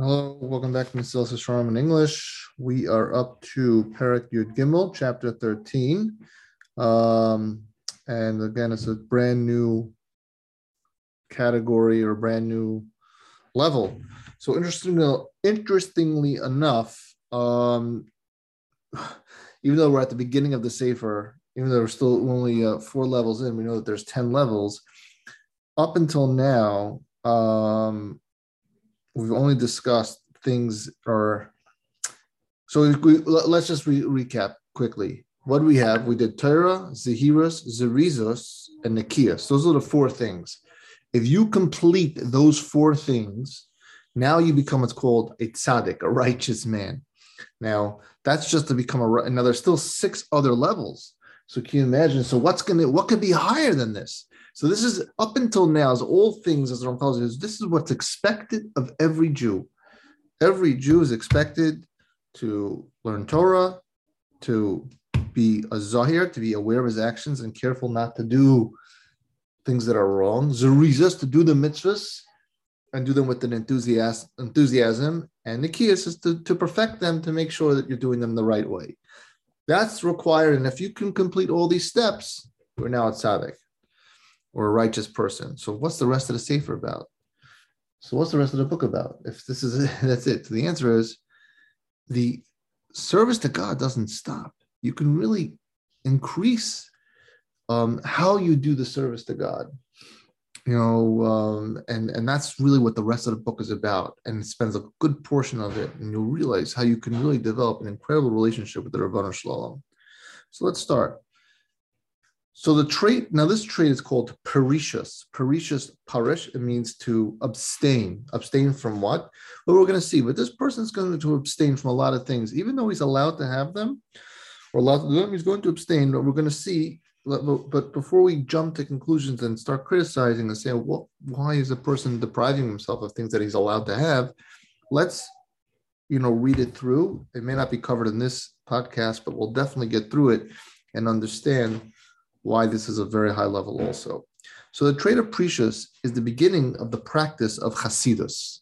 Hello, welcome back to Mesilas Yesharim in English. We are up to Perek Yud Gimel, chapter 13. Um, and again, it's a brand new category or brand new level. So interestingly, interestingly enough, um, even though we're at the beginning of the Sefer, even though we're still only uh, four levels in, we know that there's 10 levels. Up until now, um, we've only discussed things or so we, let's just re- recap quickly what we have we did Torah, Zehiras, Zerizos, and Nikias. Those are the four things. If you complete those four things, now you become what's called a tzaddik, a righteous man. Now that's just to become a. Now there's still six other levels. So can you imagine? So what's gonna what could be higher than this? So this is up until now, as all things, as Ram calls it, this is what's expected of every Jew. Every Jew is expected to learn Torah, to be a zahir, to be aware of his actions and careful not to do things that are wrong. Zerizas, to do the mitzvahs and do them with an enthusiasm, enthusiasm. and Nikias is to, to perfect them to make sure that you're doing them the right way. That's required. And if you can complete all these steps, we're now at Tzaddik or a righteous person. So what's the rest of the Sefer about? So what's the rest of the book about? If this is that's it. So the answer is the service to God doesn't stop. You can really increase um, how you do the service to God. You know, um, and and that's really what the rest of the book is about. And it spends a good portion of it, and you'll realize how you can really develop an incredible relationship with the Ribono Shel Olam. So let's start. So the trait, now this trait is called perishus. Perishus, parish, it means to abstain. Abstain from what? Well, we're going to see, but this person is going to abstain from a lot of things, even though he's allowed to have them or allowed to do them, he's going to abstain. But we're going to see, but before we jump to conclusions and start criticizing and saying, well, why is a person depriving himself of things that he's allowed to have? Let's, you know, read it through. It may not be covered in this podcast, but we'll definitely get through it and understand why this is a very high level also. So the trait of Perishus is the beginning of the practice of Hasidus.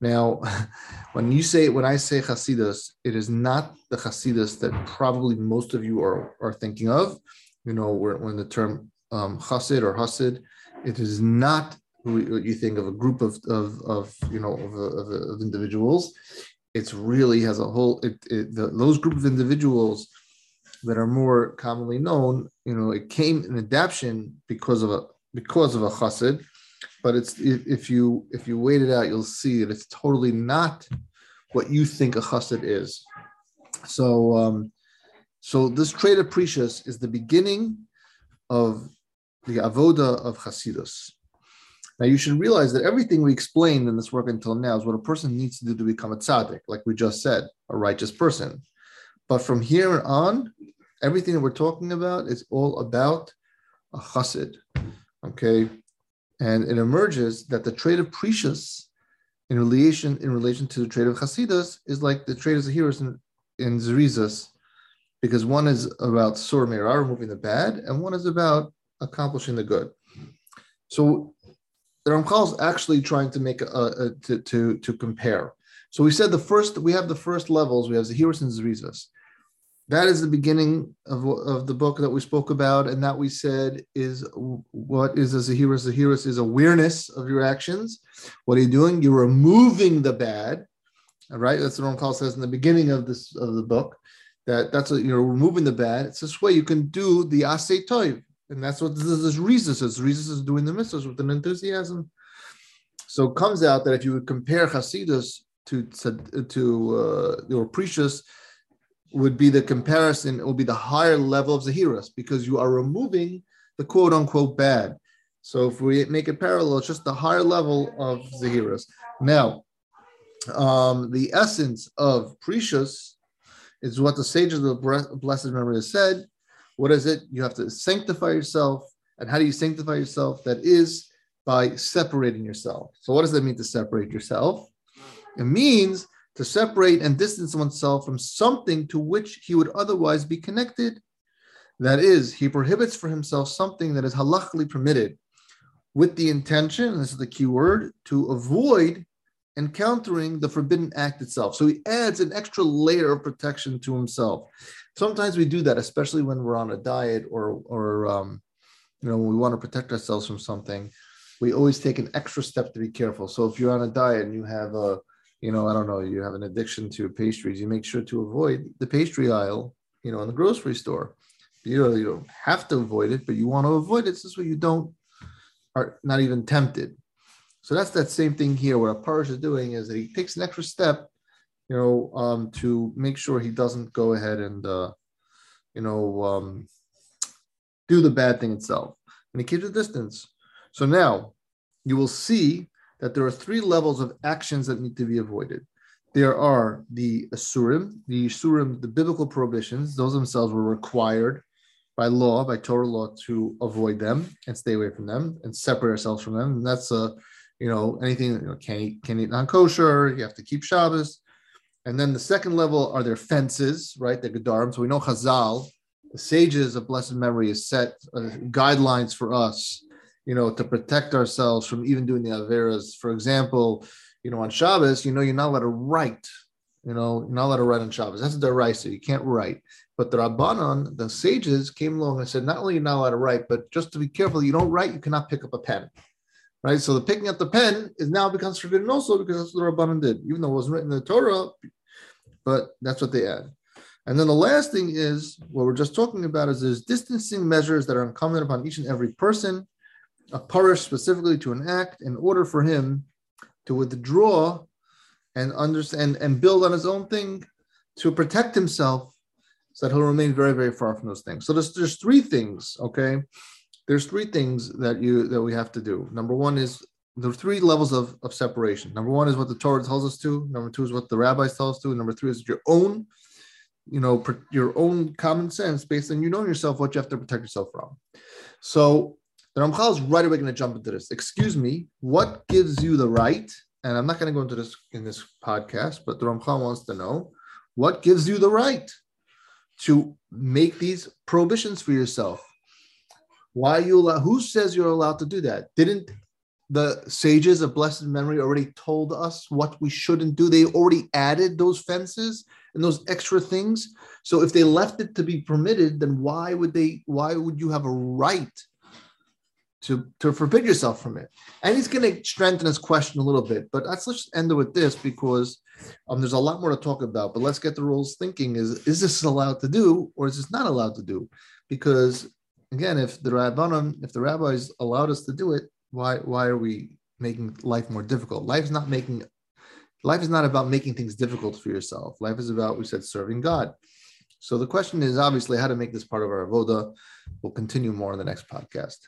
Now, when you say when I say Hasidus, it is not the Hasidus that probably most of you are, are thinking of. You know, when the term um, Hasid or Hasid, it is not what you think of a group of, of, of you know of, of, of individuals. It's really has a whole it, it the, those group of individuals that are more commonly known, you know, it came in adaptation because of a because of a chassid, but it's if you if you wait it out, you'll see that it's totally not what you think a chassid is. So, um, so this trait of perishus is the beginning of the avoda of chasidus. Now, you should realize that everything we explained in this work until now is what a person needs to do to become a tzaddik, like we just said, a righteous person. But from here on, everything that we're talking about is all about a chassid. Okay. And it emerges that the trait of perishus in relation in relation to the trait of chasidus is like the trait of Zahiras in, in Zerizas, because one is about sur meirah, removing the bad, and one is about accomplishing the good. So the Ramchal is actually trying to make a, a, to, to, to compare. So we said the first we have the first levels. We have Zahiras and Zerizas that is the beginning of, of the book that we spoke about and that we said is what is a zahirus zahirus is awareness of your actions. What are you doing? You're removing the bad right? That's what Ramchal says in the beginning of this of the book that that's what you're removing the bad. It's this way you can do the asay toiv and that's what this is Rizis is Rizis is. Doing the mitzvahs with an enthusiasm. So it comes out that if you would compare Hasidus to to, to uh, your perishus would be the comparison, it will be the higher level of Zahiras because you are removing the quote unquote bad. So if we make it parallel, it's just the higher level of Zahiras. Now, um, the essence of Perishus is what the sages of the Blessed Memory has said. What is it? You have to sanctify yourself. And how do you sanctify yourself? That is by separating yourself. So, what does that mean to separate yourself? It means to separate and distance oneself from something to which he would otherwise be connected. That is, he prohibits for himself something that is halachically permitted with the intention, this is the key word, to avoid encountering the forbidden act itself. So he adds an extra layer of protection to himself. Sometimes we do that, especially when we're on a diet or or um, you know when we want to protect ourselves from something. We always take an extra step to be careful. So if you're on a diet and you have a you know, I don't know, you have an addiction to pastries, you make sure to avoid the pastry aisle, you know, in the grocery store. You know, you don't have to avoid it, but you want to avoid it so you don't are not even tempted. So that's that same thing here. What a parish is doing is that he takes an extra step, you know, um, to make sure he doesn't go ahead and, uh, you know, um, do the bad thing itself, and he keeps a distance. So now you will see that there are three levels of actions that need to be avoided. There are the asurim, the asurim, the biblical prohibitions; those themselves were required by law, by Torah law, to avoid them and stay away from them and separate ourselves from them. And that's a, you know, anything you know, can eat can eat non kosher. You have to keep Shabbos. And then the second level are their fences, right? The gedarim. So we know Chazal, the sages of blessed memory, has set uh, guidelines for us, you know, to protect ourselves from even doing the averas. For example, you know, on Shabbos, you know, you're not allowed to write. You know, you're not allowed to write on Shabbos. That's the deraisa. You can't write. But the Rabbanon, the sages, came along and said, not only you're not allowed to write, but just to be careful, you don't write, you cannot pick up a pen. Right? So the picking up the pen is now becomes forbidden also because that's what the Rabbanon did, even though it wasn't written in the Torah, but that's what they add. And then the last thing is what we're just talking about is there's distancing measures that are incumbent upon each and every person, a parish specifically to an act, in order for him to withdraw and understand and build on his own thing to protect himself so that he'll remain very, very far from those things. So there's there's three things, okay? There's three things that you that we have to do. Number one is the three levels of, of separation. Number one is what the Torah tells us to. Number two is what the rabbis tell us to. Number three is your own, you know, your own common sense based on you know yourself what you have to protect yourself from. So the Ramchal is right away going to jump into this. Excuse me, what gives you the right? And I'm not going to go into this in this podcast, but the Ramchal wants to know what gives you the right to make these prohibitions for yourself. Why you allow, who says you're allowed to do that? Didn't the sages of blessed memory already told us what we shouldn't do? They already added those fences and those extra things. So if they left it to be permitted, then why would they, why would you have a right to, to forbid yourself from it? And he's going to strengthen his question a little bit, but let's, let's end it with this because um, there's a lot more to talk about, but let's get the rules thinking is is this allowed to do or is this not allowed to do? Because again, if the rabbanon, if the rabbis allowed us to do it, why why are we making life more difficult? Life is not making life is not about making things difficult for yourself. Life is about, we said, serving God. So the question is obviously how to make this part of our avoda. We'll continue more in the next podcast.